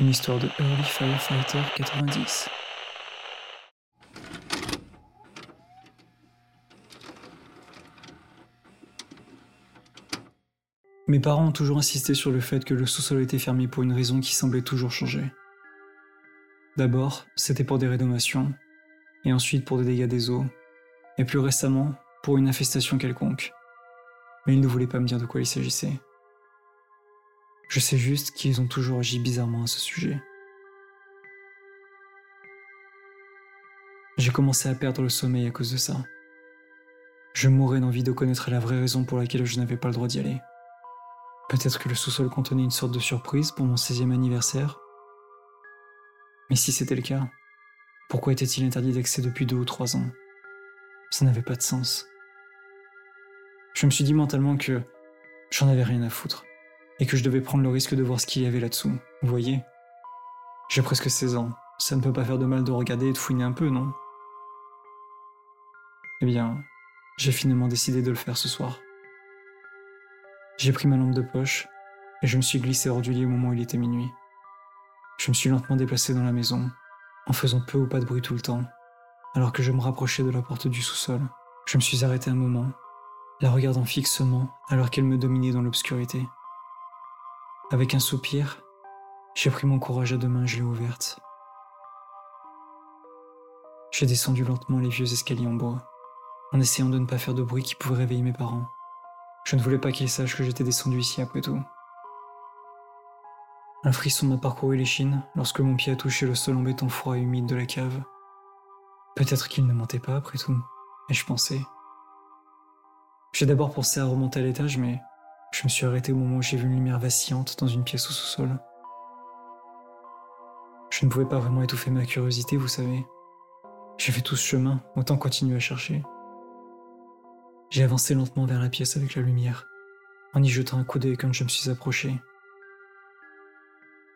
Une histoire de Early Firefighter 90. Mes parents ont toujours insisté sur le fait que le sous-sol était fermé pour une raison qui semblait toujours changer. D'abord, c'était pour des rénovations, et ensuite pour des dégâts des eaux, et plus récemment, pour une infestation quelconque. Mais ils ne voulaient pas me dire de quoi il s'agissait. Je sais juste qu'ils ont toujours agi bizarrement à ce sujet. J'ai commencé à perdre le sommeil à cause de ça. Je mourais d'envie de connaître la vraie raison pour laquelle je n'avais pas le droit d'y aller. Peut-être que le sous-sol contenait une sorte de surprise pour mon 16e anniversaire. Mais si c'était le cas, pourquoi était-il interdit d'accès depuis deux ou trois ans? Ça n'avait pas de sens. Je me suis dit mentalement que j'en avais rien à foutre et que je devais prendre le risque de voir ce qu'il y avait là-dessous. Vous voyez? J'ai presque 16 ans. Ça ne peut pas faire de mal de regarder et de fouiner un peu, non? Eh bien, j'ai finalement décidé de le faire ce soir. J'ai pris ma lampe de poche et je me suis glissé hors du lit au moment où il était minuit. Je me suis lentement déplacé dans la maison, en faisant peu ou pas de bruit tout le temps, alors que je me rapprochais de la porte du sous-sol. Je me suis arrêté un moment, la regardant fixement alors qu'elle me dominait dans l'obscurité. Avec un soupir, j'ai pris mon courage à deux mains, je l'ai ouverte. J'ai descendu lentement les vieux escaliers en bois, en essayant de ne pas faire de bruit qui pouvait réveiller mes parents. Je ne voulais pas qu'ils sachent que j'étais descendu ici après tout. Un frisson m'a parcouru l'échine lorsque mon pied a touché le sol en béton froid et humide de la cave. Peut-être qu'il ne mentait pas après tout, et je pensais. J'ai d'abord pensé à remonter à l'étage, mais je me suis arrêté au moment où j'ai vu une lumière vacillante dans une pièce au sous-sol. Je ne pouvais pas vraiment étouffer ma curiosité, vous savez. J'ai fait tout ce chemin, autant continuer à chercher. J'ai avancé lentement vers la pièce avec la lumière, en y jetant un coup d'œil quand je me suis approché.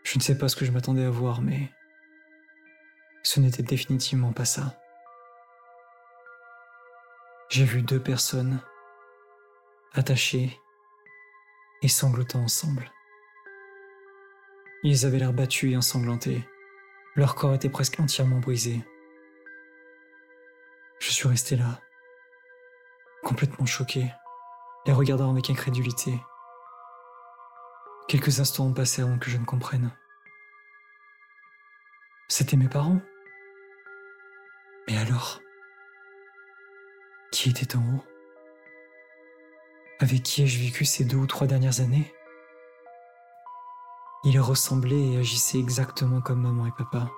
Je ne sais pas ce que je m'attendais à voir, mais ce n'était définitivement pas ça. J'ai vu deux personnes attachées et sanglotant ensemble. Ils avaient l'air battus et ensanglantés. Leur corps était presque entièrement brisé. Je suis resté là, complètement choqué, les regardant avec incrédulité. Quelques instants ont passé avant que je ne comprenne. C'étaient mes parents Mais alors Qui était en haut? Avec qui ai-je vécu ces deux ou trois dernières années? Ils ressemblaient et agissaient exactement comme maman et papa.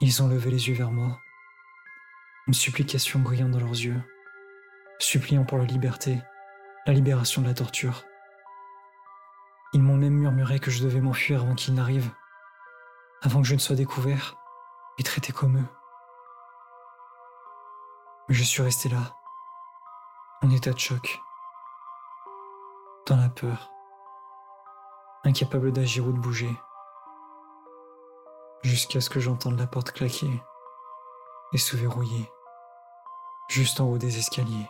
Ils ont levé les yeux vers moi, une supplication brillant dans leurs yeux, suppliant pour la liberté, la libération de la torture. Ils m'ont même murmuré que je devais m'enfuir avant qu'ils n'arrivent, avant que je ne sois découvert et traité comme eux. Mais je suis resté là, en état de choc, dans la peur, incapable d'agir ou de bouger, jusqu'à ce que j'entende la porte claquer. Et se verrouiller, juste en haut des escaliers.